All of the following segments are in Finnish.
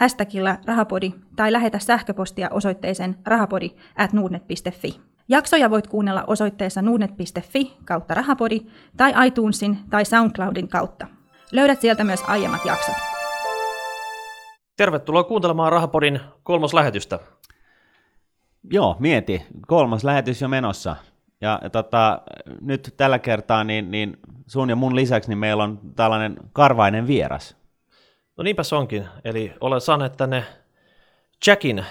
hashtagilla rahapodi tai lähetä sähköpostia osoitteeseen rahapodi at nuudnet.fi. Jaksoja voit kuunnella osoitteessa nuudnet.fi kautta rahapodi tai iTunesin tai SoundCloudin kautta. Löydät sieltä myös aiemmat jaksot. Tervetuloa kuuntelemaan Rahapodin kolmas lähetystä. Joo, mieti. Kolmas lähetys jo menossa. Ja, ja tota, nyt tällä kertaa niin, niin sun ja mun lisäksi niin meillä on tällainen karvainen vieras. No niinpä se onkin. Eli olen saanut tänne Jackin.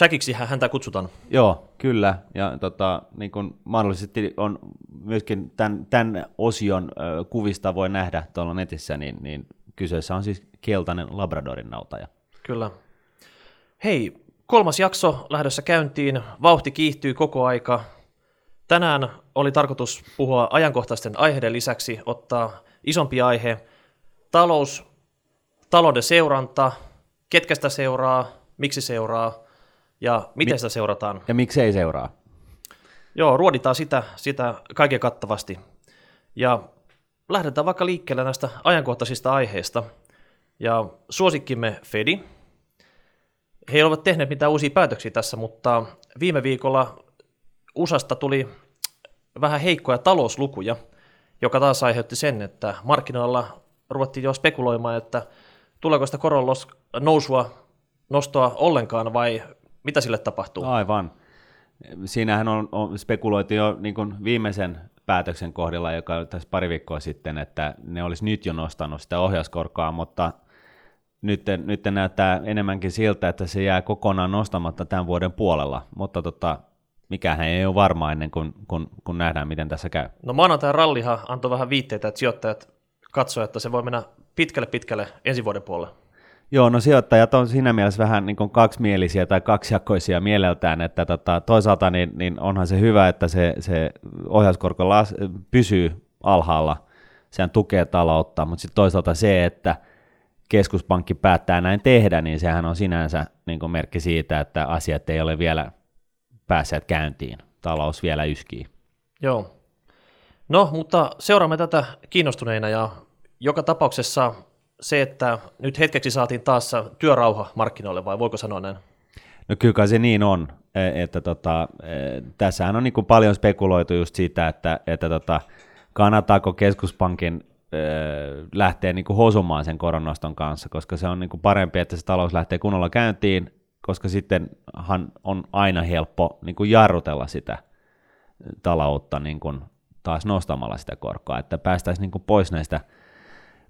Jackiksi häntä kutsutaan. Joo, kyllä. Ja tota, niin kun mahdollisesti on myöskin tämän, tämän osion ö, kuvista voi nähdä tuolla netissä, niin, niin kyseessä on siis keltainen Labradorin nautaja. Kyllä. Hei, kolmas jakso lähdössä käyntiin. Vauhti kiihtyy koko aika. Tänään oli tarkoitus puhua ajankohtaisten aiheiden lisäksi, ottaa isompi aihe. Talous, talouden seuranta, ketkä sitä seuraa, miksi seuraa ja miten Mi- sitä seurataan. Ja miksei seuraa? Joo, ruoditaan sitä, sitä kaiken kattavasti. Ja lähdetään vaikka liikkeelle näistä ajankohtaisista aiheista. Ja suosikkimme Fedi. He eivät ole tehneet mitään uusia päätöksiä tässä, mutta viime viikolla USAsta tuli vähän heikkoja talouslukuja, joka taas aiheutti sen, että markkinoilla ruvettiin jo spekuloimaan, että tuleeko sitä koron los- nousua, nostoa ollenkaan vai mitä sille tapahtuu. Aivan. Siinähän on, on spekuloitu jo niin kuin viimeisen päätöksen kohdalla, joka oli tässä pari viikkoa sitten, että ne olisi nyt jo nostanut sitä ohjauskorkoa, mutta nyt, nyt näyttää enemmänkin siltä, että se jää kokonaan nostamatta tämän vuoden puolella, mutta tota, mikähän ei ole varma ennen kuin kun, kun nähdään, miten tässä käy. No maanantai rallihan antoi vähän viitteitä, että sijoittajat katsoivat, että se voi mennä pitkälle pitkälle ensi vuoden puolelle. Joo, no sijoittajat on siinä mielessä vähän niin kaksimielisiä tai kaksijakoisia mieleltään, että tota, toisaalta niin, niin onhan se hyvä, että se, se ohjauskorko las, pysyy alhaalla, sehän tukee taloutta, mutta sitten toisaalta se, että keskuspankki päättää näin tehdä, niin sehän on sinänsä niin merkki siitä, että asiat ei ole vielä päässeet käyntiin, talous vielä yskii. Joo. No, mutta seuraamme tätä kiinnostuneina ja joka tapauksessa se, että nyt hetkeksi saatiin taas työrauha markkinoille, vai voiko sanoa näin? No kyllä kai se niin on, e- että tota, e, tässähän on niin kuin paljon spekuloitu just siitä, että, että tota, kannattaako keskuspankin e, lähteä niin kuin hosumaan sen koronoston kanssa, koska se on niin kuin parempi, että se talous lähtee kunnolla käyntiin, koska sittenhan on aina helppo niin kuin jarrutella sitä taloutta niin kuin taas nostamalla sitä korkoa, että päästäisiin niin kuin pois näistä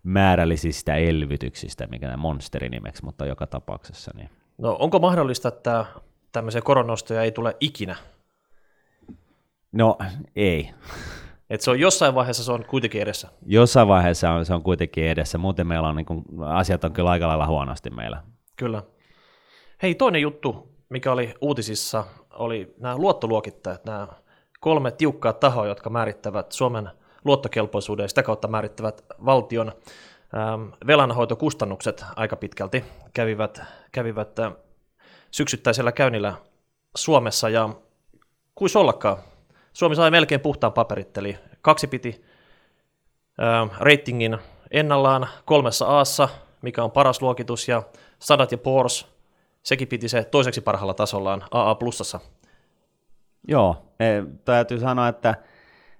määrällisistä elvytyksistä, mikä nämä monsteri nimeksi, mutta joka tapauksessa. Niin. No, onko mahdollista, että tämmöisiä koronostoja ei tule ikinä? No ei. Että se on jossain vaiheessa se on kuitenkin edessä. Jossain vaiheessa on, se on kuitenkin edessä, muuten meillä on niin kuin, asiat on kyllä aika lailla huonosti meillä. Kyllä. Hei, toinen juttu, mikä oli uutisissa, oli nämä luottoluokittajat, nämä kolme tiukkaa tahoa, jotka määrittävät Suomen luottokelpoisuuden ja sitä kautta määrittävät valtion ähm, velanhoitokustannukset aika pitkälti, kävivät, kävivät äh, syksyttäisellä käynnillä Suomessa ja kuis ollakaan. Suomi sai melkein puhtaan paperit, eli kaksi piti ratingin ennallaan kolmessa Aassa, mikä on paras luokitus, ja Sadat ja Poors, sekin piti se toiseksi parhaalla tasollaan AA plussassa. Joo, e, täytyy sanoa, että,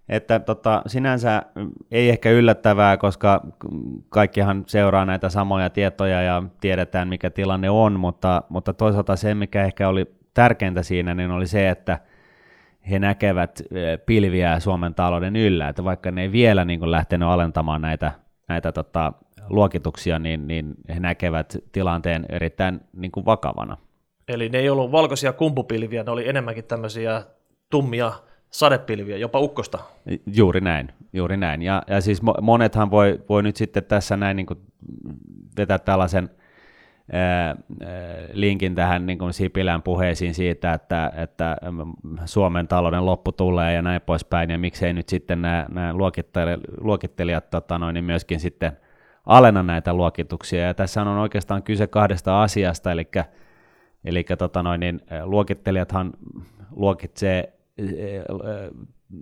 että tota, sinänsä ei ehkä yllättävää, koska kaikkihan seuraa näitä samoja tietoja ja tiedetään, mikä tilanne on, mutta, mutta toisaalta se, mikä ehkä oli tärkeintä siinä, niin oli se, että he näkevät e, pilviä Suomen talouden yllä, että vaikka ne ei vielä niin lähtenyt alentamaan näitä, näitä tota, luokituksia, niin, niin he näkevät tilanteen erittäin niin kuin vakavana. Eli ne ei ollut valkoisia kumpupilviä, ne oli enemmänkin tämmöisiä tummia sadepilviä, jopa ukkosta. Juuri näin, juuri näin. Ja, ja siis monethan voi, voi nyt sitten tässä näin niin kuin vetää tällaisen linkin tähän niin kuin Sipilän puheisiin siitä, että, että Suomen talouden loppu tulee ja näin poispäin, ja miksei nyt sitten nämä, nämä luokittelijat, luokittelijat tota noin, niin myöskin sitten alenna näitä luokituksia, ja tässä on oikeastaan kyse kahdesta asiasta, eli, eli tota noin, niin luokittelijathan luokitsee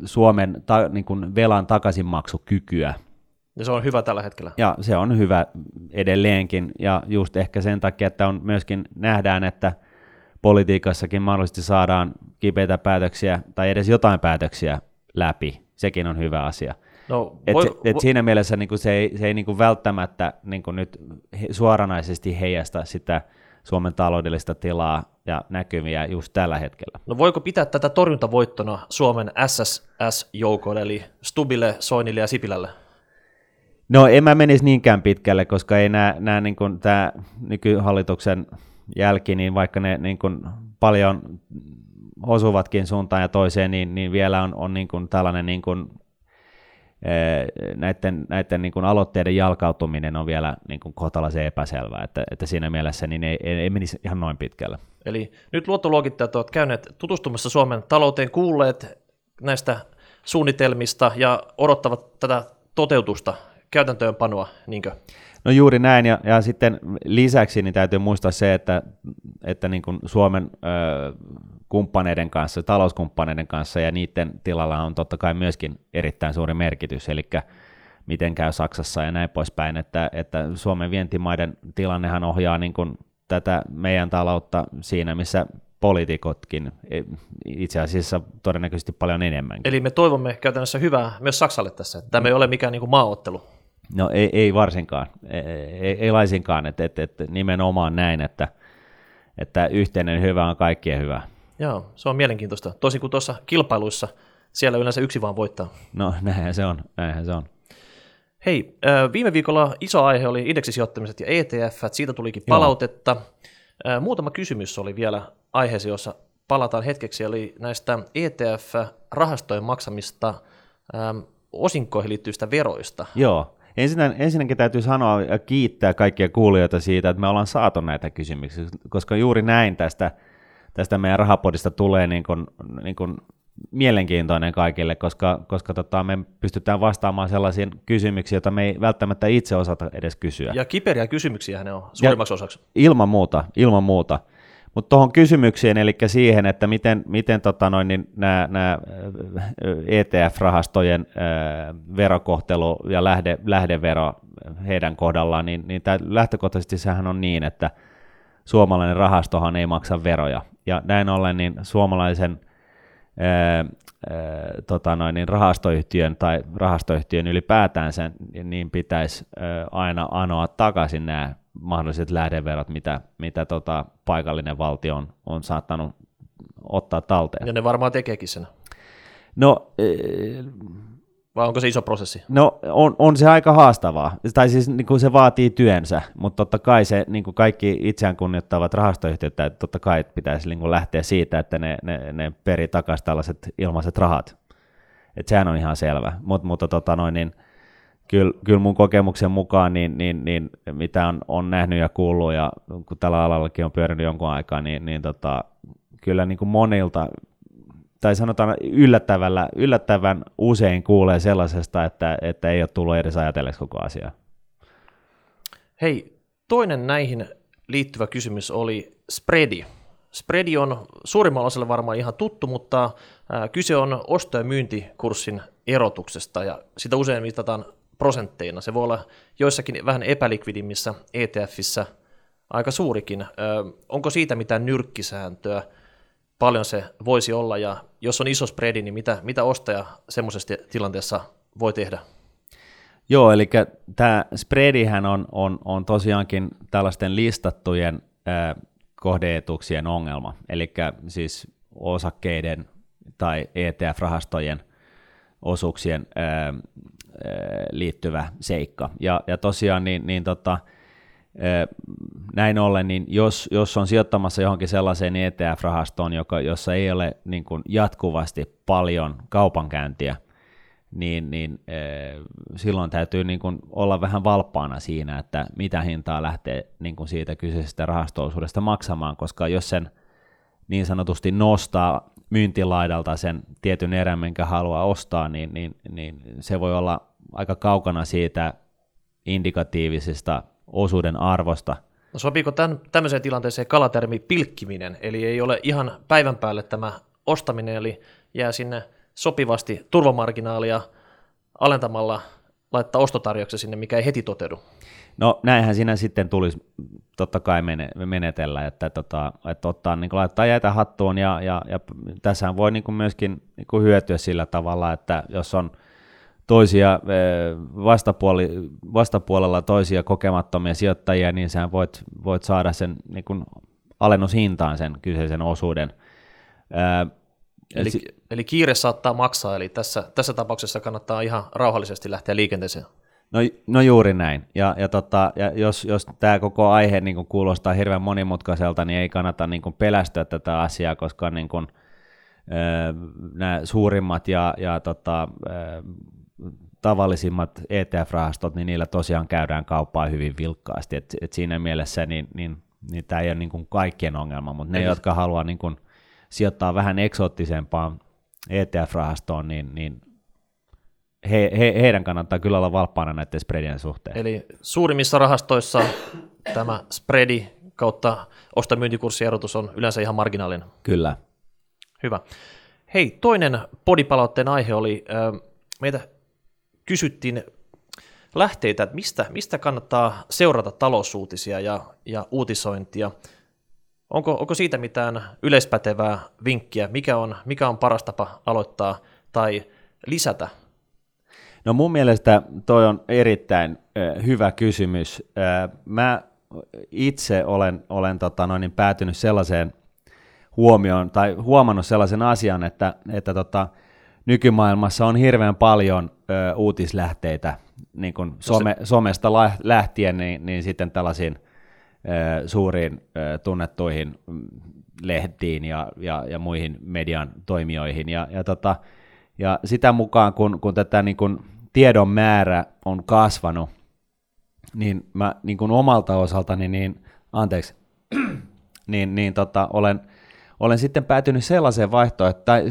Suomen ta, niin kuin velan takaisinmaksukykyä, ja se on hyvä tällä hetkellä. Ja se on hyvä edelleenkin, ja just ehkä sen takia, että on myöskin nähdään, että politiikassakin mahdollisesti saadaan kipeitä päätöksiä tai edes jotain päätöksiä läpi. Sekin on hyvä asia. No, et voi, se, et vo... Siinä mielessä niin kuin se ei, se ei niin kuin välttämättä niin kuin nyt suoranaisesti heijasta sitä Suomen taloudellista tilaa ja näkymiä just tällä hetkellä. No voiko pitää tätä torjuntavoittona Suomen SSS-joukoille, eli Stubille, Soinille ja Sipilälle? No en mä menisi niinkään pitkälle, koska ei nämä, nämä niin kuin, tämä nykyhallituksen jälki, niin vaikka ne niin kuin, paljon osuvatkin suuntaan ja toiseen, niin, niin vielä on, on niin kuin, tällainen niin kuin, näiden, näiden niin kuin aloitteiden jalkautuminen on vielä niin kuin kohtalaisen epäselvää, että, että siinä mielessä niin ei, ei, ei menisi ihan noin pitkälle. Eli nyt luottoluokittajat ovat käyneet tutustumassa Suomen talouteen, kuulleet näistä suunnitelmista ja odottavat tätä toteutusta käytäntöönpanoa, niinkö? No juuri näin, ja, ja sitten lisäksi niin täytyy muistaa se, että, että niin kuin Suomen ö, kumppaneiden kanssa, talouskumppaneiden kanssa ja niiden tilalla on totta kai myöskin erittäin suuri merkitys, eli miten käy Saksassa ja näin poispäin, että, että Suomen vientimaiden tilannehan ohjaa niin kuin tätä meidän taloutta siinä, missä poliitikotkin e, itse asiassa todennäköisesti paljon enemmän. Eli me toivomme käytännössä hyvää myös Saksalle tässä. Tämä ei ole mikään niin kuin maaottelu. No ei, ei varsinkaan, ei, ei, ei laisinkaan, että, että, että nimenomaan näin, että, että yhteinen hyvä on kaikkien hyvä. Joo, se on mielenkiintoista. Tosi kuin tuossa kilpailuissa, siellä yleensä yksi vaan voittaa. No näinhän se on, näinhän se on. Hei, viime viikolla iso aihe oli indeksisijoittamiset ja ETF, siitä tulikin palautetta. Joo. Muutama kysymys oli vielä aiheeseen, jossa palataan hetkeksi, eli näistä ETF-rahastojen maksamista osinkoihin liittyvistä veroista. Joo, Ensinnä, ensinnäkin täytyy sanoa ja kiittää kaikkia kuulijoita siitä, että me ollaan saatu näitä kysymyksiä, koska juuri näin tästä, tästä meidän rahapodista tulee niin kuin, niin kuin mielenkiintoinen kaikille, koska, koska tota, me pystytään vastaamaan sellaisiin kysymyksiin, joita me ei välttämättä itse osata edes kysyä. Ja kiperiä kysymyksiä ne on suurimmaksi osaksi. Ilman muuta, ilman muuta. Mutta tuohon kysymykseen, eli siihen, että miten, miten tota noin, niin nämä, ETF-rahastojen verokohtelu ja lähde, lähdevero heidän kohdallaan, niin, niin tämä lähtökohtaisesti sehän on niin, että suomalainen rahastohan ei maksa veroja. Ja näin ollen niin suomalaisen ää, ää, tota noin, niin rahastoyhtiön tai rahastoyhtiön ylipäätään sen, niin pitäisi ää, aina anoa takaisin nämä mahdolliset lähdeverot, mitä, mitä tota paikallinen valtio on, on saattanut ottaa talteen. Ja ne varmaan tekeekin sen. No, e, vai onko se iso prosessi? No on, on se aika haastavaa, tai siis niin kuin se vaatii työnsä, mutta totta kai se niin kuin kaikki itseään kunnioittavat rahastoyhtiöt, että totta kai pitäisi niin kuin lähteä siitä, että ne, ne, ne peri takaisin tällaiset ilmaiset rahat. Et sehän on ihan selvä, Mut, mutta tota noin, niin, kyllä, kyllä mun kokemuksen mukaan, niin, niin, niin mitä on, on nähnyt ja kuullut, ja kun tällä alallakin on pyörinyt jonkun aikaa, niin, niin tota, kyllä niin kuin monilta, tai sanotaan yllättävällä, yllättävän usein kuulee sellaisesta, että, että ei ole tullut edes ajatelleeksi koko asiaa. Hei, toinen näihin liittyvä kysymys oli spreadi. Spreadi on suurimmalla osalla varmaan ihan tuttu, mutta kyse on osto- ja myyntikurssin erotuksesta, ja sitä usein mitataan prosentteina. Se voi olla joissakin vähän epälikvidimmissä ETFissä aika suurikin. Onko siitä mitään nyrkkisääntöä? Paljon se voisi olla, ja jos on iso spreadi, niin mitä, mitä ostaja semmoisessa tilanteessa voi tehdä? Joo, eli tämä spreadihän on, on, on tosiaankin tällaisten listattujen äh, kohdeetuksien ongelma, eli siis osakkeiden tai ETF-rahastojen osuuksien äh, liittyvä seikka. Ja, ja tosiaan niin, niin tota, näin ollen, niin jos, jos on sijoittamassa johonkin sellaiseen ETF-rahastoon, joka, jossa ei ole niin kuin jatkuvasti paljon kaupankäyntiä niin, niin silloin täytyy niin kuin olla vähän valppaana siinä, että mitä hintaa lähtee niin kuin siitä kyseisestä rahastoosuudesta maksamaan, koska jos sen niin sanotusti nostaa myyntilaidalta sen tietyn erän, minkä haluaa ostaa, niin, niin, niin se voi olla aika kaukana siitä indikatiivisesta osuuden arvosta. No sopiiko tämän, tämmöiseen tilanteeseen kalatermi pilkkiminen, eli ei ole ihan päivän päälle tämä ostaminen, eli jää sinne sopivasti turvamarginaalia alentamalla laittaa ostotarjouksen sinne, mikä ei heti toteudu. No näinhän siinä sitten tulisi totta kai menetellä, että, tota, että ottaa, niin laittaa jäitä hattuun ja, ja, ja tässähän voi niin myöskin niin hyötyä sillä tavalla, että jos on toisia eh, vastapuoli, vastapuolella toisia kokemattomia sijoittajia, niin sä voit, voit saada sen niin kuin alennushintaan sen kyseisen osuuden. Eli, si- eli kiire saattaa maksaa, eli tässä, tässä tapauksessa kannattaa ihan rauhallisesti lähteä liikenteeseen. No, no juuri näin. Ja, ja, tota, ja jos, jos tämä koko aihe niin kuulostaa hirveän monimutkaiselta, niin ei kannata niin kuin pelästyä tätä asiaa, koska niin kuin, äh, nämä suurimmat ja, ja tota, tavallisimmat ETF-rahastot, niin niillä tosiaan käydään kauppaa hyvin vilkkaasti. Et, et siinä mielessä niin, niin, niin tämä ei ole niin kuin kaikkien ongelma, mutta ne, Eli... jotka haluaa niin kuin sijoittaa vähän eksoottisempaan ETF-rahastoon, niin, niin he, he, heidän kannattaa kyllä olla valppaana näiden spreadien suhteen. Eli suurimmissa rahastoissa tämä spreadi kautta ostamyyntikurssierotus on yleensä ihan marginaalinen. Kyllä. Hyvä. Hei, toinen podipalautteen aihe oli, äh, meitä kysyttiin lähteitä, että mistä, mistä kannattaa seurata talousuutisia ja, ja uutisointia. Onko, onko siitä mitään yleispätevää vinkkiä, mikä on, mikä on paras tapa aloittaa tai lisätä? No mun mielestä toi on erittäin hyvä kysymys. Mä itse olen, olen tota noin, niin päätynyt sellaiseen huomioon tai huomannut sellaisen asian, että, että tota, nykymaailmassa on hirveän paljon ö, uutislähteitä, niin kuin some, somesta lähtien, niin, niin sitten tällaisiin ö, suuriin ö, tunnettuihin lehtiin ja, ja, ja muihin median toimijoihin. Ja, ja, tota, ja sitä mukaan, kun, kun tätä niin kuin tiedon määrä on kasvanut, niin mä niin kuin omalta osaltani, niin, anteeksi, niin, niin tota, olen – olen sitten päätynyt sellaiseen vaihtoehtoon, tai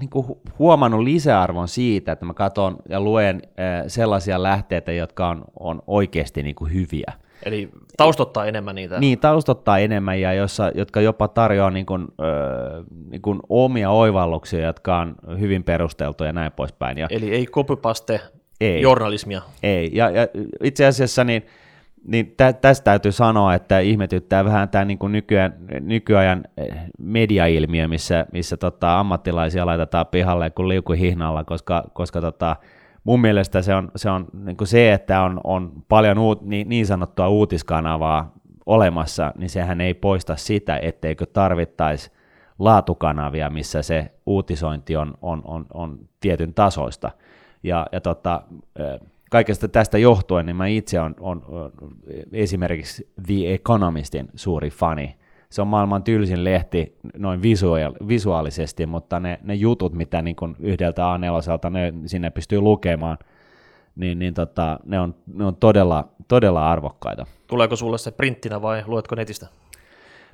niin kuin huomannut lisäarvon siitä, että mä katson ja luen sellaisia lähteitä, jotka on, on oikeasti niin kuin hyviä. Eli taustottaa enemmän niitä. Niin, taustottaa enemmän ja jossa, jotka jopa tarjoaa niin kuin, äh, niin kuin omia oivalluksia, jotka on hyvin perusteltuja ja näin poispäin. Ja, Eli ei copypaste ei, journalismia. Ei, ja, ja itse asiassa niin niin tä, tästä täytyy sanoa, että ihmetyttää vähän tämä niin nykyään, nykyajan eh, mediailmiö, missä, missä tota, ammattilaisia laitetaan pihalle kuin liukuhihnalla, koska, koska tota, mun mielestä se on se, on, niin se että on, on paljon uut, niin, niin sanottua uutiskanavaa olemassa, niin sehän ei poista sitä, etteikö tarvittaisi laatukanavia, missä se uutisointi on, on, on, on tietyn tasoista. Ja, ja tota, eh, kaikesta tästä johtuen, niin mä itse on, on, on esimerkiksi The Economistin suuri fani. Se on maailman tylsin lehti noin visuaalisesti, mutta ne, ne jutut, mitä niin kun yhdeltä A4 ne sinne pystyy lukemaan, niin, niin tota, ne, on, ne on todella, todella arvokkaita. Tuleeko sulle se printtinä vai luetko netistä?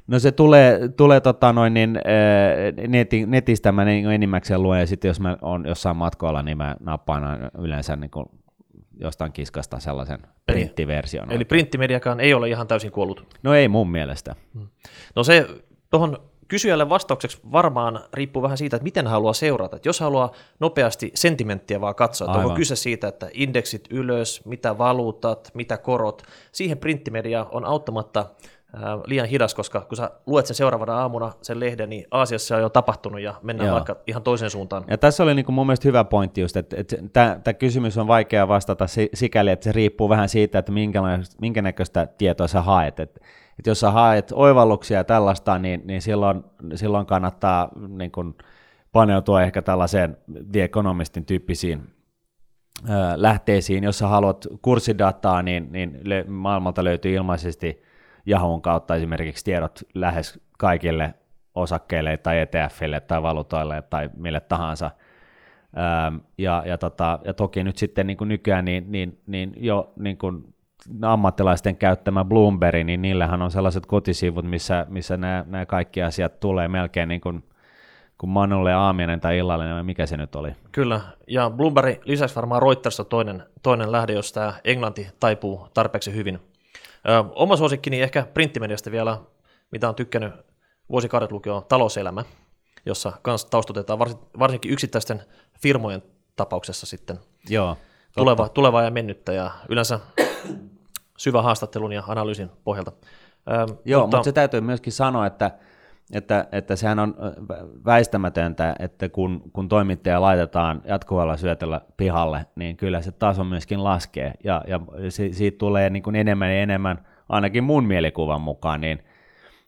No se tulee, tulee tota noin, niin, äh, neti, netistä mä niin enimmäkseen luen, ja sitten jos mä oon jossain matkoilla, niin mä nappaan yleensä niin jostain kiskasta sellaisen printtiversion. Eli, eli printtimediakaan ei ole ihan täysin kuollut? No ei mun mielestä. Hmm. No se tuohon kysyjälle vastaukseksi varmaan riippuu vähän siitä, että miten haluaa seurata. Että jos haluaa nopeasti sentimenttiä vaan katsoa, että onko kyse siitä, että indeksit ylös, mitä valuutat, mitä korot, siihen printtimedia on auttamatta liian hidas, koska kun sä luet sen seuraavana aamuna sen lehden, niin Aasiassa on jo tapahtunut ja mennään Joo. vaikka ihan toiseen suuntaan. Ja tässä oli niin kuin mun mielestä hyvä pointti just, että, että tämä kysymys on vaikea vastata sikäli, että se riippuu vähän siitä, että minkä näköistä tietoa sä haet. Että, että jos sä haet oivalluksia ja tällaista, niin, niin silloin, silloin kannattaa niin kuin paneutua ehkä tällaiseen The Economistin tyyppisiin lähteisiin. Jos sä haluat kurssidataa, niin, niin maailmalta löytyy ilmaisesti – Yahoo'n kautta esimerkiksi tiedot lähes kaikille osakkeille tai ETFille tai valuutoille tai mille tahansa ja, ja, tota, ja toki nyt sitten niin kuin nykyään niin, niin, niin jo niin kuin ammattilaisten käyttämä Bloomberg, niin niillähän on sellaiset kotisivut, missä, missä nämä, nämä kaikki asiat tulee melkein niin kuin, kuin Manulle aamiainen tai illallinen, vai mikä se nyt oli. Kyllä, ja Bloomberg lisäksi varmaan Reuters on toinen, toinen lähde, jos tämä Englanti taipuu tarpeeksi hyvin. Ö, oma suosikkini ehkä printtimediasta vielä, mitä on tykkännyt vuosikaudet lukea, on talouselämä, jossa kans taustutetaan varsinkin yksittäisten firmojen tapauksessa sitten Joo, tuleva, tulevaa ja mennyttä ja yleensä syvä haastattelun ja analyysin pohjalta. Ö, Joo, mutta, mutta se täytyy myöskin sanoa, että, että, että sehän on väistämätöntä, että kun, kun toimittaja laitetaan jatkuvalla syötöllä pihalle, niin kyllä se taso myöskin laskee, ja, ja si, siitä tulee niin kuin enemmän ja enemmän, ainakin mun mielikuvan mukaan, niin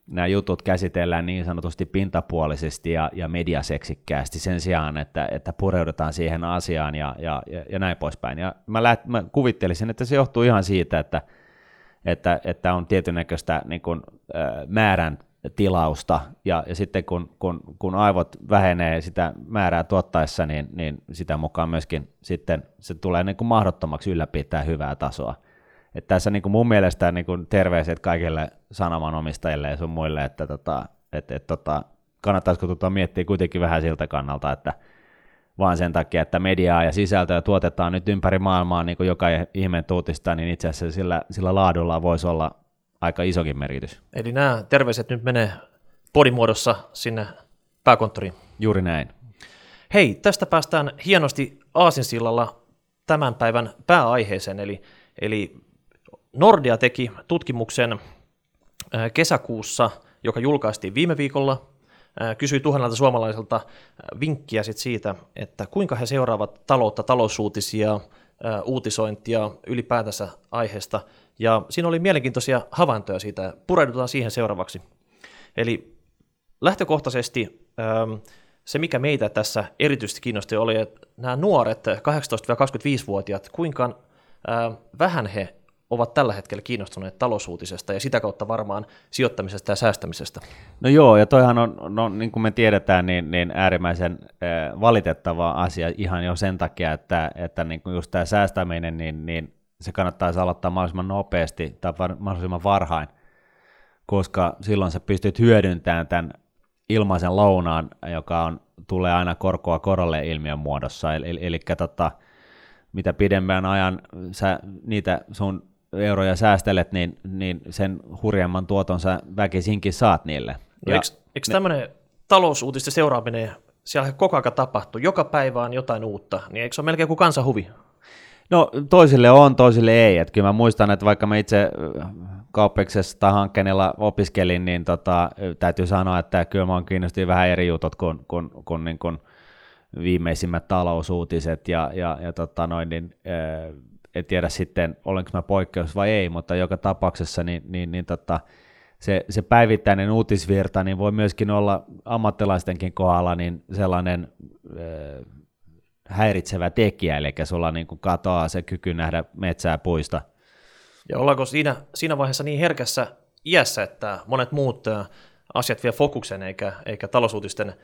nämä jutut käsitellään niin sanotusti pintapuolisesti ja, ja mediaseksikkäästi sen sijaan, että, että pureudutaan siihen asiaan ja, ja, ja, näin poispäin. Ja mä, läht, mä kuvittelisin, että se johtuu ihan siitä, että, että, että on tietynäköistä niin kuin, määrän tilausta, ja, ja sitten kun, kun, kun aivot vähenee sitä määrää tuottaessa, niin, niin sitä mukaan myöskin sitten se tulee niin kuin mahdottomaksi ylläpitää hyvää tasoa. Et tässä niin kuin mun mielestä niin kuin terveiset kaikille sanomanomistajille ja sun muille, että tota, et, et, tota, kannattaisiko tota miettiä kuitenkin vähän siltä kannalta, että vaan sen takia, että mediaa ja sisältöä tuotetaan nyt ympäri maailmaa niin kuin joka ihmeen tuutista, niin itse asiassa sillä, sillä laadulla voisi olla aika isokin merkitys. Eli nämä terveiset nyt menee podimuodossa sinne pääkonttoriin. Juuri näin. Hei, tästä päästään hienosti Aasinsillalla tämän päivän pääaiheeseen, eli, eli Nordia teki tutkimuksen äh, kesäkuussa, joka julkaistiin viime viikolla, äh, kysyi tuhannelta suomalaiselta äh, vinkkiä sit siitä, että kuinka he seuraavat taloutta, talousuutisia, uutisointia ylipäätänsä aiheesta. Ja siinä oli mielenkiintoisia havaintoja siitä, pureudutaan siihen seuraavaksi. Eli lähtökohtaisesti ähm, se, mikä meitä tässä erityisesti kiinnosti, oli, että nämä nuoret 18-25-vuotiaat, kuinka vähän he ovat tällä hetkellä kiinnostuneet talousuutisesta ja sitä kautta varmaan sijoittamisesta ja säästämisestä. No joo, ja toihan on, no, niin kuin me tiedetään, niin, niin äärimmäisen äh, valitettava asia ihan jo sen takia, että, että niin kuin just tämä säästäminen, niin, niin se kannattaisi aloittaa mahdollisimman nopeasti tai mahdollisimman varhain, koska silloin sä pystyt hyödyntämään tämän ilmaisen lounaan, joka on, tulee aina korkoa korolle ilmiön muodossa, eli, eli, eli tota, mitä pidemmän ajan sä niitä sun euroja säästelet, niin, niin sen hurjemman tuoton sä väkisinkin saat niille. No, eikö, eikö tämmöinen talousuutisten seuraaminen, siellä koko ajan tapahtuu, joka päivä on jotain uutta, niin eikö se ole melkein kuin kansanhuvi? No toisille on, toisille ei. Et kyllä mä muistan, että vaikka mä itse kauppiksessa tai hankkeenilla opiskelin, niin tota, täytyy sanoa, että kyllä mä kiinnostin vähän eri jutut kuin, kuin, kuin, niin kuin viimeisimmät talousuutiset ja, ja, ja tota noin, niin, en tiedä sitten, olenko mä poikkeus vai ei, mutta joka tapauksessa niin, niin, niin tota, se, se päivittäinen uutisvirta niin voi myöskin olla ammattilaistenkin kohdalla niin sellainen äh, häiritsevä tekijä, eli sulla niin kuin katoaa se kyky nähdä metsää puista. Ja ollaanko siinä, siinä vaiheessa niin herkässä iässä, että monet muut asiat vie fokuksen, eikä, eikä talousuutisten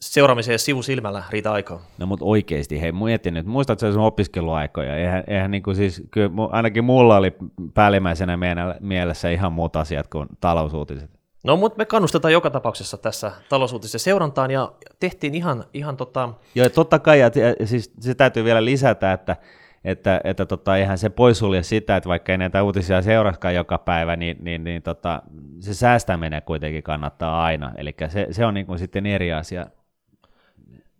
seuraamiseen sivusilmällä riitä aikaa. No mutta oikeasti, hei mietin nyt, muistatko sun opiskeluaikoja? Eihän, eihän niin kuin siis, kyllä, ainakin mulla oli päällimmäisenä mielessä ihan muut asiat kuin talousuutiset. No mutta me kannustetaan joka tapauksessa tässä talousuutisen seurantaan ja tehtiin ihan, ihan tota... Joo, totta kai, ja, ja siis se täytyy vielä lisätä, että että, että tota, eihän se poissulje sitä, että vaikka ei näitä uutisia seuraskaan joka päivä, niin, niin, niin tota, se säästäminen kuitenkin kannattaa aina, eli se, se on niin kuin sitten eri asia.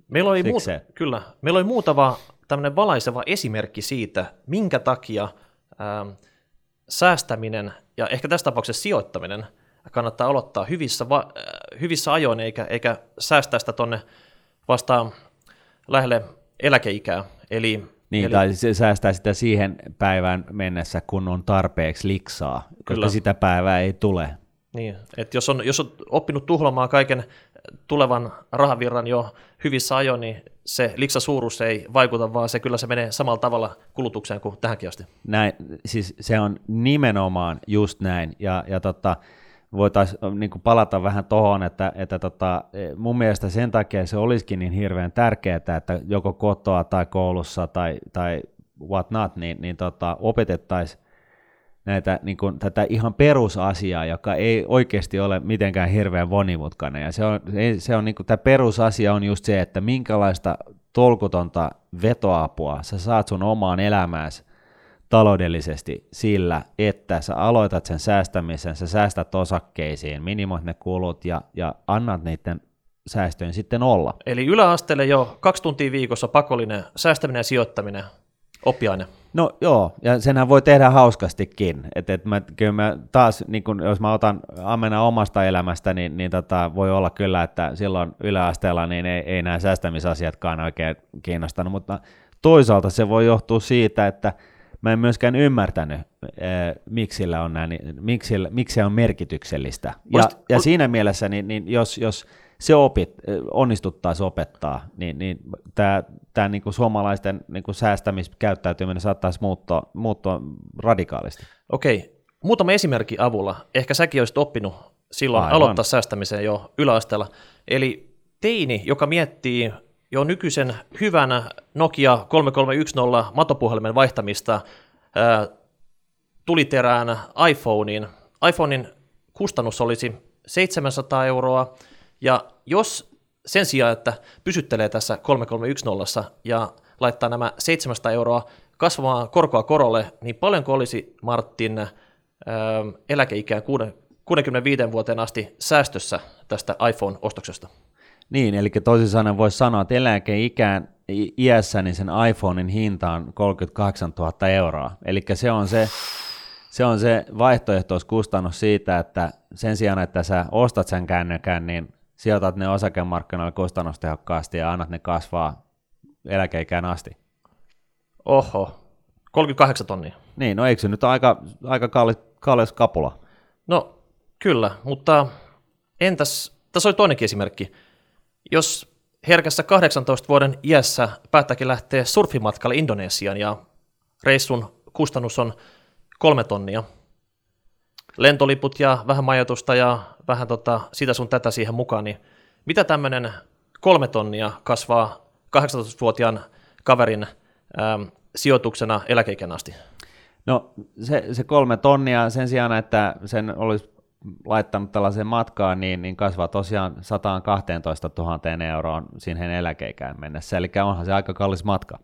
Meillä oli, muut, kyllä, meillä oli muutama tämmöinen valaiseva esimerkki siitä, minkä takia ää, säästäminen ja ehkä tässä tapauksessa sijoittaminen kannattaa aloittaa hyvissä, va, äh, hyvissä ajoin, eikä, eikä säästää sitä tuonne vastaan lähelle eläkeikää. Eli, niin, eli, tai se säästää sitä siihen päivään mennessä, kun on tarpeeksi liksaa, koska kyllä. sitä päivää ei tule. Niin, että jos on, jos on oppinut tuhlamaan kaiken tulevan rahavirran jo hyvissä ajoin, niin se liksasuurus ei vaikuta, vaan se kyllä se menee samalla tavalla kulutukseen kuin tähänkin asti. Näin, siis se on nimenomaan just näin, ja, ja tota, voitaisiin niin palata vähän tuohon, että, että tota, e, mun mielestä sen takia se olisikin niin hirveän tärkeää, että joko kotoa tai koulussa tai, tai what not, niin, niin tota, opetettaisiin näitä, niin kuin, tätä ihan perusasiaa, joka ei oikeasti ole mitenkään hirveän monimutkainen. Ja se on, se on niin kuin, tämä perusasia on just se, että minkälaista tolkutonta vetoapua sä saat sun omaan elämääsi taloudellisesti sillä, että sä aloitat sen säästämisen, sä säästät osakkeisiin, minimoit ne kulut ja, ja annat niiden säästöjen sitten olla. Eli yläasteelle jo kaksi tuntia viikossa pakollinen säästäminen ja sijoittaminen oppiaine. No joo, ja senhän voi tehdä hauskastikin. Et, et mä, kyllä mä taas, niin kun, jos mä otan ammena omasta elämästä, niin, niin tota, voi olla kyllä, että silloin yläasteella niin ei, ei nämä säästämisasiatkaan oikein kiinnostanut, mutta toisaalta se voi johtua siitä, että mä en myöskään ymmärtänyt, miksi, sillä on näin, miksi, miksi se on merkityksellistä. Ja, ja siinä mielessä, niin, niin jos, jos se opit, onnistuttaisiin opettaa, niin, niin tämä, tämä niin kuin suomalaisten niin kuin säästämiskäyttäytyminen saattaisi muuttua, muuttua radikaalisti. Okei, muutama esimerkki avulla. Ehkä säkin olisit oppinut silloin Aivan. aloittaa säästämiseen jo yläasteella. Eli teini, joka miettii jo nykyisen hyvänä Nokia 3310 matopuhelimen vaihtamista ää, tuliterään iPhoneen. iPhonein kustannus olisi 700 euroa, ja jos sen sijaan, että pysyttelee tässä 3310 ja laittaa nämä 700 euroa kasvamaan korkoa korolle, niin paljonko olisi Martin ää, eläkeikään 65 vuoteen asti säästössä tästä iPhone-ostoksesta? Niin, eli toisin sanoen voisi sanoa, että eläkeikään iässä niin sen iPhonein hinta on 38 000 euroa. Eli se on se, se on se vaihtoehtoiskustannus siitä, että sen sijaan, että sä ostat sen kännykän, niin sijoitat ne osakemarkkinoille kustannustehokkaasti ja annat ne kasvaa eläkeikään asti. Oho, 38 tonnia. Niin, no eikö se nyt aika, aika kallis, kallis kapula? No kyllä, mutta entäs, tässä oli toinenkin esimerkki. Jos herkässä 18 vuoden iässä päättäkin lähteä surfimatkalle Indonesiaan ja reissun kustannus on kolme tonnia, lentoliput ja vähän majoitusta ja vähän tota, sitä sun tätä siihen mukaan, niin mitä tämmöinen kolme tonnia kasvaa 18-vuotiaan kaverin ähm, sijoituksena eläkeikän asti? No se, se kolme tonnia sen sijaan, että sen olisi laittanut tällaiseen matkaan, niin, niin kasvaa tosiaan 112 000 euroon siihen eläkeikään mennessä, eli onhan se aika kallis matka.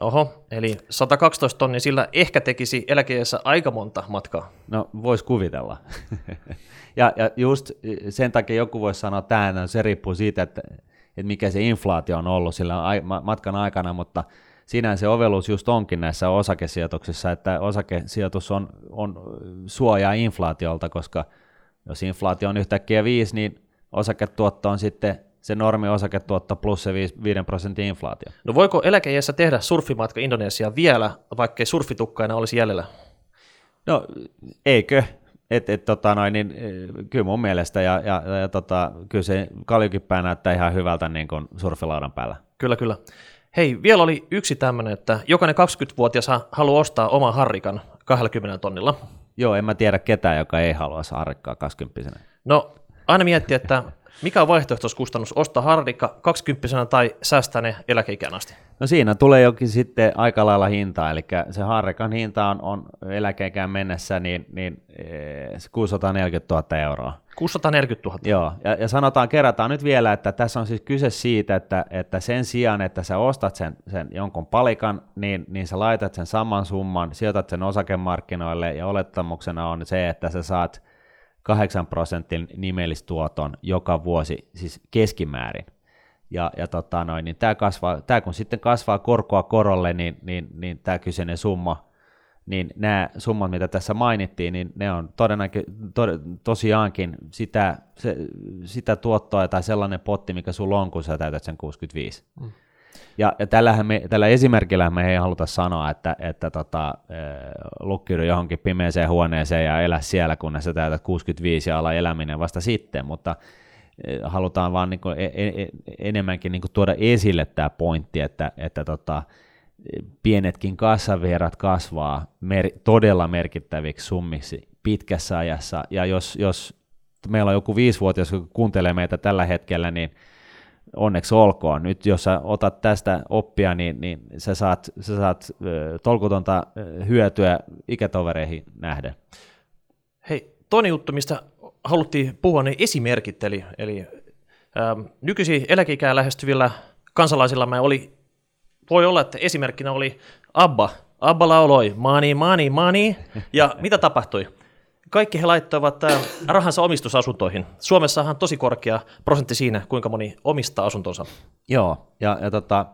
Oho, eli 112 tonnia sillä ehkä tekisi eläkeessä aika monta matkaa. No, voisi kuvitella. ja, ja just sen takia joku voisi sanoa, että tämä, se riippuu siitä, että, että mikä se inflaatio on ollut sillä matkan aikana, mutta siinä se ovelus just onkin näissä osakesijoituksissa, että osakesijoitus on, on suojaa inflaatiolta, koska jos inflaatio on yhtäkkiä 5, niin osaketuotto on sitten se normi osaketuotto plus se 5, 5 prosentin inflaatio. No voiko eläkeijässä tehdä surfimatka Indonesiaan vielä, vaikkei surfitukkaina olisi jäljellä? No eikö? Et, et, tota noin, niin, kyllä mun mielestä, ja, ja, ja tota, kyllä se kaljukipää näyttää ihan hyvältä niin kuin surfilaudan päällä. Kyllä, kyllä. Hei, vielä oli yksi tämmöinen, että jokainen 20-vuotias haluaa ostaa oman harrikan 20 tonnilla. Joo, en mä tiedä ketään, joka ei halua harrikkaa 20 No, aina miettiä, että mikä on vaihtoehtoiskustannus, ostaa harrikka 20 tai säästää ne eläkeikään asti? No siinä tulee jokin sitten aika lailla hintaa, eli se harrikan hinta on, on eläkeikään mennessä niin, niin 640 000 euroa. 640 000. Joo, ja, ja sanotaan, kerrataan nyt vielä, että tässä on siis kyse siitä, että, että sen sijaan, että sä ostat sen, sen jonkun palikan, niin, niin sä laitat sen saman summan, sijoitat sen osakemarkkinoille, ja olettamuksena on se, että sä saat 8 prosentin nimellistuoton joka vuosi, siis keskimäärin. Ja, ja tota noin, niin tämä, kasvaa, tämä kun sitten kasvaa korkoa korolle, niin, niin, niin tämä kyseinen summa, niin nämä summat, mitä tässä mainittiin, niin ne on todennäköisesti to, tosiaankin sitä, se, sitä tuottoa tai sellainen potti, mikä sulla on, kun sä täytät sen 65. Mm. Ja, ja tällähän me, tällä esimerkillä me ei haluta sanoa, että, että tota, lukkiudu johonkin pimeeseen huoneeseen ja elä siellä, kunnes sä täytät 65 ja ala eläminen vasta sitten, mutta halutaan vaan niin kuin e, e, e, enemmänkin niin kuin tuoda esille tämä pointti, että, että tota, pienetkin kassavirrat kasvaa mer- todella merkittäviksi summiksi pitkässä ajassa, ja jos, jos meillä on joku viisivuotias, joka kuuntelee meitä tällä hetkellä, niin onneksi olkoon. Nyt jos sä otat tästä oppia, niin, niin sä saat, sä saat tolkutonta hyötyä ikätovereihin nähden. Hei, toinen juttu, mistä haluttiin puhua, niin esimerkit, eli, eli ähm, nykyisin eläkeikää lähestyvillä kansalaisilla oli, voi olla, että esimerkkinä oli Abba. Abba lauloi money, money, money, ja mitä tapahtui? Kaikki he laittoivat äh, rahansa omistusasuntoihin. Suomessahan on tosi korkea prosentti siinä, kuinka moni omistaa asuntonsa. Joo, ja, ja tota,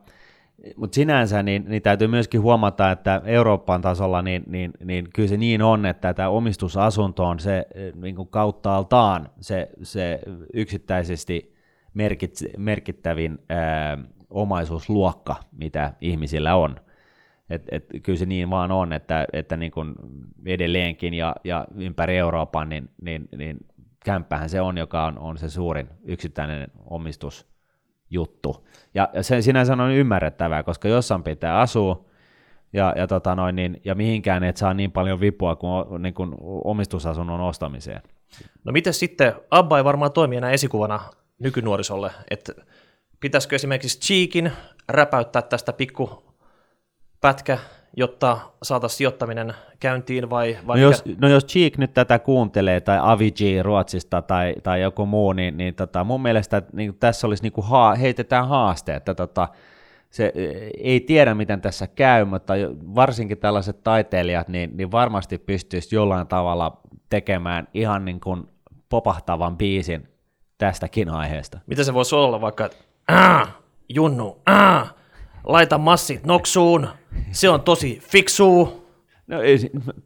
mutta sinänsä niin, niin täytyy myöskin huomata, että Euroopan tasolla niin, niin, niin kyllä se niin on, että tämä omistusasunto on se niin kuin kauttaaltaan se, se yksittäisesti merkit, merkittävin ää, omaisuusluokka, mitä ihmisillä on. Et, et, kyllä se niin vaan on, että, että niin kuin edelleenkin ja, ja ympäri Euroopan, niin, niin, niin kämppähän se on, joka on, on se suurin yksittäinen omistusjuttu. Ja, ja se sinänsä on ymmärrettävää, koska jossain pitää asua, ja, ja, tota noin, niin, ja mihinkään et saa niin paljon vipua kuin, niin kuin omistusasunnon ostamiseen. No miten sitten, Abba ei varmaan toimi enää esikuvana nykynuorisolle, että pitäisikö esimerkiksi Cheekin räpäyttää tästä pikku pätkä, jotta saataisiin sijoittaminen käyntiin vai, vai no, jos, no jos Cheek nyt tätä kuuntelee tai Avicii Ruotsista tai, tai joku muu, niin, niin tota, mun mielestä niin tässä olisi niin kuin haa, heitetään haaste, että tota, se ei tiedä, miten tässä käy, mutta varsinkin tällaiset taiteilijat, niin, niin varmasti pystyisi jollain tavalla tekemään ihan niin kuin popahtavan biisin tästäkin aiheesta. Mitä se voisi olla vaikka, että Junnu, äh, laita massit noksuun, se on tosi fiksu. No ei,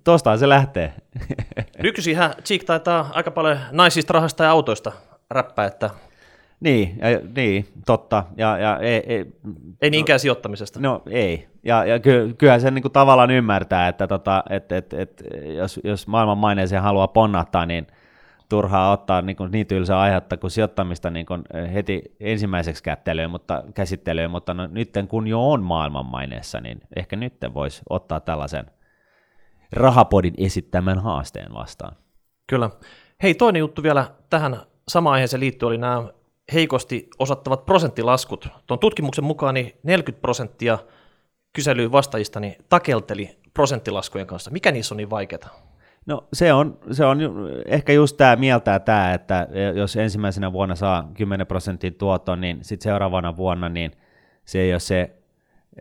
tostahan se lähtee. Nykyisinhän Cheek taitaa aika paljon naisista, rahasta ja autoista räppää, että... Niin, ja, niin totta. Ja, ja ei, ei, ei niinkään no, sijoittamisesta. No ei. Ja, ja ky, kyllähän sen niin tavallaan ymmärtää, että tota, et, et, et, jos, jos maailman maineeseen haluaa ponnahtaa, niin – turhaa ottaa niin, kuin niin tylsää aihetta kuin sijoittamista niin kuin eh, heti ensimmäiseksi kättelyyn, mutta, käsittelyyn, mutta no, nyt kun jo on maailmanmaineessa, niin ehkä nyt voisi ottaa tällaisen rahapodin esittämän haasteen vastaan. Kyllä. Hei, toinen juttu vielä tähän samaan aiheeseen liittyen oli nämä heikosti osattavat prosenttilaskut. Tuon tutkimuksen mukaan niin 40 prosenttia kyselyyn vastaajista niin takelteli prosenttilaskujen kanssa. Mikä niissä on niin vaikeaa? No se on, se on ehkä just tämä mieltää tämä, että jos ensimmäisenä vuonna saa 10 prosentin tuoton, niin sitten seuraavana vuonna niin se ei ole se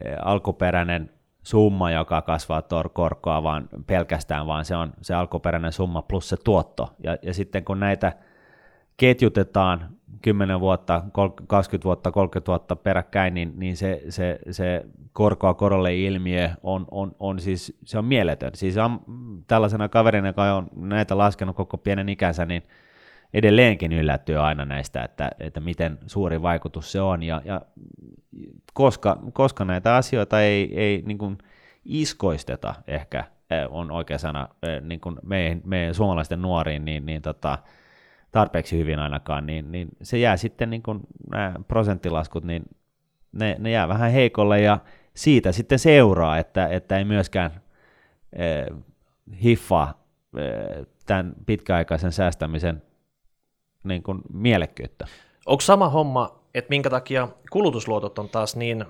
eh, alkuperäinen summa, joka kasvaa korkoa, vaan pelkästään, vaan se on se alkuperäinen summa plus se tuotto. Ja, ja sitten kun näitä ketjutetaan 10 vuotta, 20 vuotta, 30 vuotta peräkkäin, niin, niin se, se, se korkoa korolle ilmiö on, on, on siis, se on mieletön. Siis on, tällaisena kaverina, joka on näitä laskenut koko pienen ikänsä, niin edelleenkin yllättyy aina näistä, että, että miten suuri vaikutus se on. Ja, ja koska, koska näitä asioita ei, ei niin kuin iskoisteta ehkä, eh, on oikea sana, eh, niin kuin meidän, meidän suomalaisten nuoriin, niin, niin tota, tarpeeksi hyvin ainakaan, niin, niin se jää sitten niin kuin nämä prosenttilaskut, niin ne, ne jää vähän heikolle ja siitä sitten seuraa, että, että ei myöskään äh, hiffaa äh, tämän pitkäaikaisen säästämisen niin kuin mielekkyyttä. Onko sama homma, että minkä takia kulutusluotot on taas niin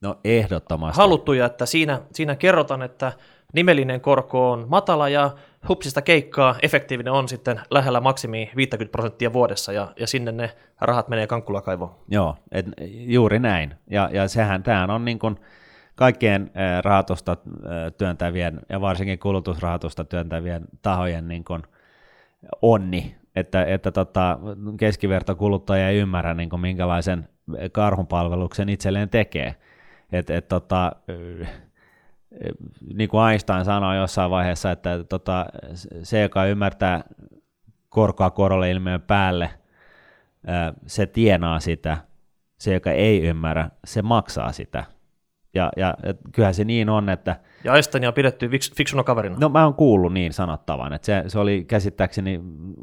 no, ehdottomasti. haluttuja, että siinä, siinä kerrotaan, että nimellinen korko on matala ja hupsista keikkaa efektiivinen on sitten lähellä maksimi 50 prosenttia vuodessa ja, ja sinne ne rahat menee kankkulakaivoon. Joo, et, juuri näin. Ja, ja sehän tämähän on niin kuin kaikkien rahatusta työntävien ja varsinkin kulutusrahatusta työntävien tahojen niin kuin onni, että, että tota, keskivertokuluttaja ei ymmärrä niin kuin minkälaisen karhunpalveluksen itselleen tekee. Et, et, tota, niin kuin Einstein sanoi jossain vaiheessa, että tota, se, joka ymmärtää korkoa korolle ilmiön päälle, se tienaa sitä, se, joka ei ymmärrä, se maksaa sitä. Ja, ja kyllähän se niin on, että... Ja Einsteinia on pidetty fiksuna kaverina. No mä oon kuullut niin sanottavan, että se, se oli käsittääkseni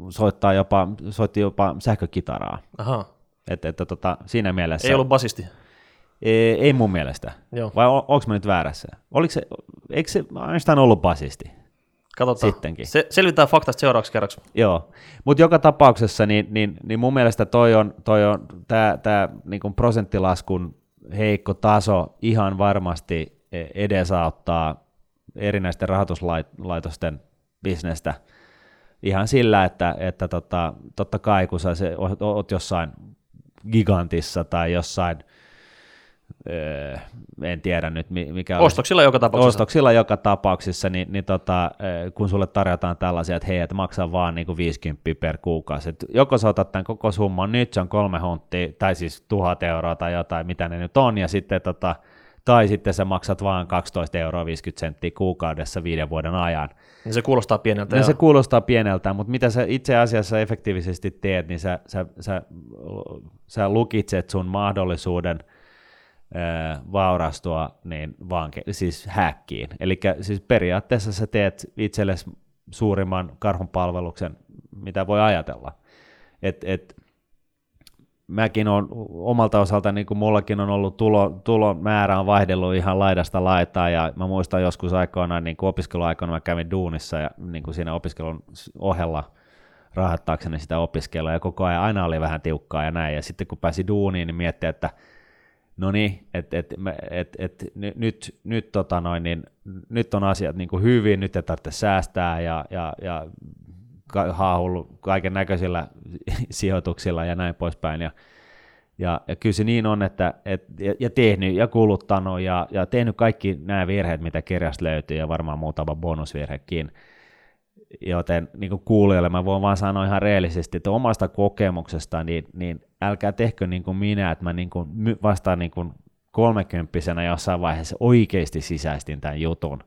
soittaa jopa, soitti jopa sähkökitaraa. Aha. Että, että tota, siinä mielessä... Ei ollut basisti. Ei, ei mun mielestä. Joo. Vai on, onko mä nyt väärässä? Oliko se, eikö se Einstein ollut basisti? Katsotaan. Sittenkin. Se, selvitään faktasta seuraavaksi kerraksi. Joo, mutta joka tapauksessa niin, niin, niin mun mielestä toi on, toi on tämä tää, niinku prosenttilaskun heikko taso ihan varmasti e- edesauttaa erinäisten rahoituslaitosten bisnestä ihan sillä, että, että tota, totta kai kun sä se, oot, jossain gigantissa tai jossain en tiedä nyt mikä Ostoksilla joka tapauksessa. Ostoksilla joka tapauksessa, niin, niin tota, kun sulle tarjotaan tällaisia, että hei, että maksaa vaan niin kuin 50 per kuukausi. Et joko sä otat tämän koko summan, nyt se on kolme hunttia, tai siis tuhat euroa tai jotain, mitä ne nyt on, ja sitten tota, tai sitten sä maksat vaan 12 euroa 50 senttiä kuukaudessa viiden vuoden ajan. Niin se kuulostaa pieneltä. Niin se kuulostaa pieneltä, mutta mitä sä itse asiassa efektiivisesti teet, niin sä, sä, sä, sä lukitset sun mahdollisuuden – vaurastua niin vaan siis häkkiin. Eli siis periaatteessa sä teet itsellesi suurimman karhunpalveluksen, mitä voi ajatella. Et, et, mäkin on omalta osalta, niin kuin mullakin on ollut tulo, tulon määrä on vaihdellut ihan laidasta laitaa, ja mä muistan joskus aikoinaan, niin kuin opiskeluaikoina mä kävin duunissa ja niin kuin siinä opiskelun ohella rahoittaakseni sitä opiskelua, ja koko ajan aina oli vähän tiukkaa ja näin, ja sitten kun pääsi duuniin, niin miettii, että no niin, että et, et, et, nyt, nyt, tota noin, niin, nyt on asiat niin kuin hyvin, nyt ei tarvitse säästää ja, ja, ja haahullut kaiken näköisillä sijoituksilla ja näin poispäin. Ja, ja, ja kyllä se niin on, että et, ja, ja tehnyt ja kuluttanut ja, ja tehnyt kaikki nämä virheet, mitä kirjasta löytyy ja varmaan muutama bonusvirhekin. Joten niin kuin kuulijoille mä voin vaan sanoa ihan reellisesti, että omasta kokemuksesta, niin, niin älkää tehkö niin kuin minä, että mä niin kuin vastaan niin kuin kolmekymppisenä jossain vaiheessa oikeasti sisäistin tämän jutun,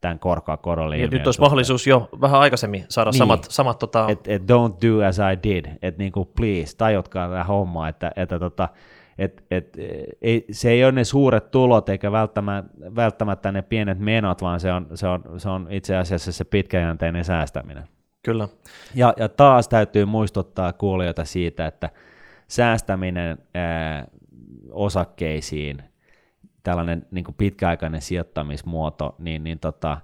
tämän korkoa korolle Nyt olisi mahdollisuus jo vähän aikaisemmin saada niin. samat, samat tota... et, et don't do as I did, että niin kuin please, tajutkaa tämä homma, että, että tota, et, et, ei, se ei ole ne suuret tulot eikä välttämättä, välttämättä ne pienet menot, vaan se on, se on, se on itse asiassa se pitkäjänteinen säästäminen. Kyllä. Ja, ja taas täytyy muistuttaa kuulijoita siitä, että säästäminen ää, osakkeisiin, tällainen niin pitkäaikainen sijoittamismuoto, niin, niin tota,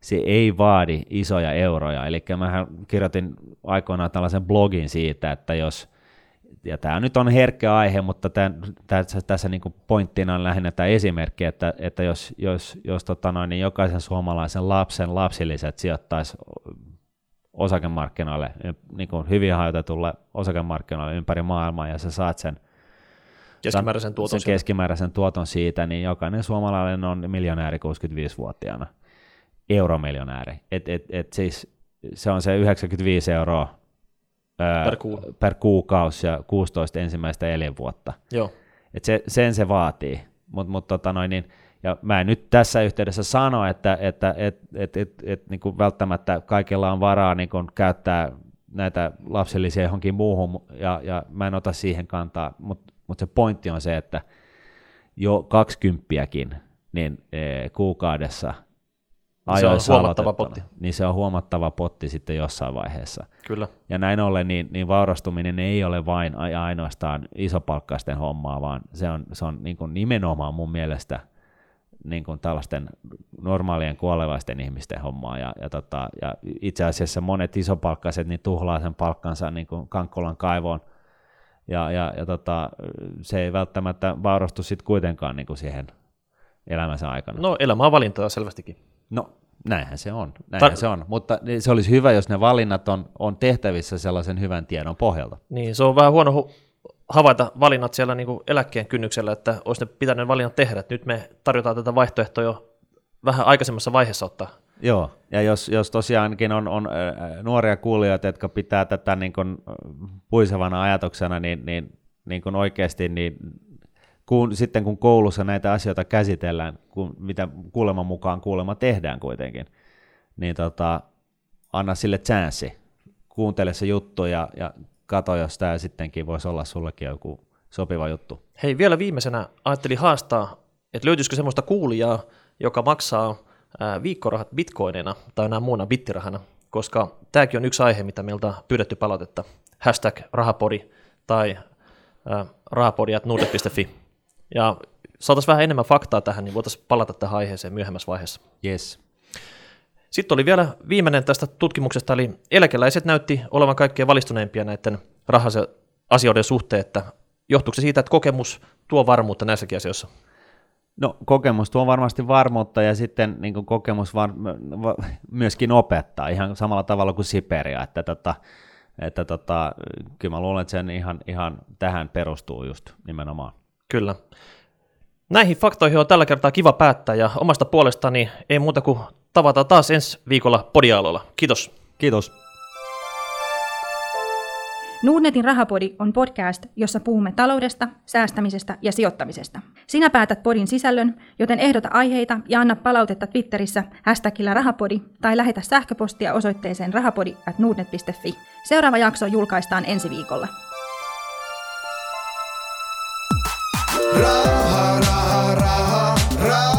se ei vaadi isoja euroja. Eli mä kirjoitin aikoinaan tällaisen blogin siitä, että jos – ja tämä nyt on herkkä aihe, mutta tämän, tässä, tässä niin pointtina on lähinnä tämä esimerkki, että, että jos, jos, jos tota noin, niin jokaisen suomalaisen lapsen lapsilliset sijoittaisi osakemarkkinoille, niin kuin hyvin hajotetulle osakemarkkinoille ympäri maailmaa, ja sä saat sen keskimääräisen tuoton, sen keskimääräisen tuoton siitä, niin jokainen suomalainen on miljonääri 65-vuotiaana, euromiljonääri. Et, et, et siis se on se 95 euroa per, kuu. per kuukausi ja 16 ensimmäistä elinvuotta. Joo. Et se, sen se vaatii. Mut, mut, tota noin, niin, ja mä en nyt tässä yhteydessä sano, että, että et, et, et, et, niin kuin välttämättä kaikilla on varaa niin kuin käyttää näitä lapsellisia johonkin muuhun, ja, ja mä en ota siihen kantaa, mutta mut se pointti on se, että jo kaksikymppiäkin niin e, kuukaudessa – niin se on huomattava potti. Niin se on huomattava potti sitten jossain vaiheessa. Kyllä. Ja näin ollen niin, niin vaurastuminen ei ole vain ainoastaan isopalkkaisten hommaa, vaan se on, se on niin kuin nimenomaan mun mielestä niin kuin tällaisten normaalien kuolevaisten ihmisten hommaa. Ja, ja, tota, ja itse asiassa monet isopalkkaiset niin tuhlaa sen palkkansa niin kuin Kankkolan kaivoon, ja, ja, ja tota, se ei välttämättä vaurastu sitten kuitenkaan niin kuin siihen elämänsä aikana. No elämä on valintoja selvästikin. No näinhän se on, näinhän Tar- se on, mutta se olisi hyvä, jos ne valinnat on, on tehtävissä sellaisen hyvän tiedon pohjalta. Niin, se on vähän huono hu- havaita valinnat siellä niin kuin eläkkeen kynnyksellä, että olisi ne pitänyt valinnat tehdä. Että nyt me tarjotaan tätä vaihtoehtoa jo vähän aikaisemmassa vaiheessa ottaa. Joo, ja jos, jos tosiaankin on, on nuoria kuulijoita, jotka pitää tätä niin kuin puisevana ajatuksena, niin, niin, niin kuin oikeasti niin kun, sitten kun koulussa näitä asioita käsitellään, kun, mitä kuuleman mukaan kuulema tehdään kuitenkin, niin tota, anna sille chanssi, kuuntele se juttu ja, ja kato, jos tämä sittenkin voisi olla sullekin joku sopiva juttu. Hei, vielä viimeisenä ajattelin haastaa, että löytyisikö semmoista kuulijaa, joka maksaa viikkorahat bitcoinina tai enää muuna bittirahana, koska tämäkin on yksi aihe, mitä meiltä on pyydetty palautetta. Hashtag rahapodi tai ää, rahapodi.nuudet.fi. Ja saataisiin vähän enemmän faktaa tähän, niin voitaisiin palata tähän aiheeseen myöhemmässä vaiheessa. Yes. Sitten oli vielä viimeinen tästä tutkimuksesta, eli eläkeläiset näytti olevan kaikkein valistuneimpia näiden raha-asioiden suhteen, että johtuuko se siitä, että kokemus tuo varmuutta näissäkin asioissa? No kokemus tuo varmasti varmuutta ja sitten niin kuin kokemus var, va, myöskin opettaa ihan samalla tavalla kuin Siperia, että, tota, että tota, kyllä mä luulen, että sen ihan, ihan tähän perustuu just nimenomaan. Kyllä. Näihin faktoihin on tällä kertaa kiva päättää ja omasta puolestani ei muuta kuin tavataan taas ensi viikolla podialoilla. Kiitos. Kiitos. Nuudnetin rahapodi on podcast, jossa puhumme taloudesta, säästämisestä ja sijoittamisesta. Sinä päätät podin sisällön, joten ehdota aiheita ja anna palautetta Twitterissä hashtagillä rahapodi tai lähetä sähköpostia osoitteeseen rahapodi at. Seuraava jakso julkaistaan ensi viikolla. Ra Ra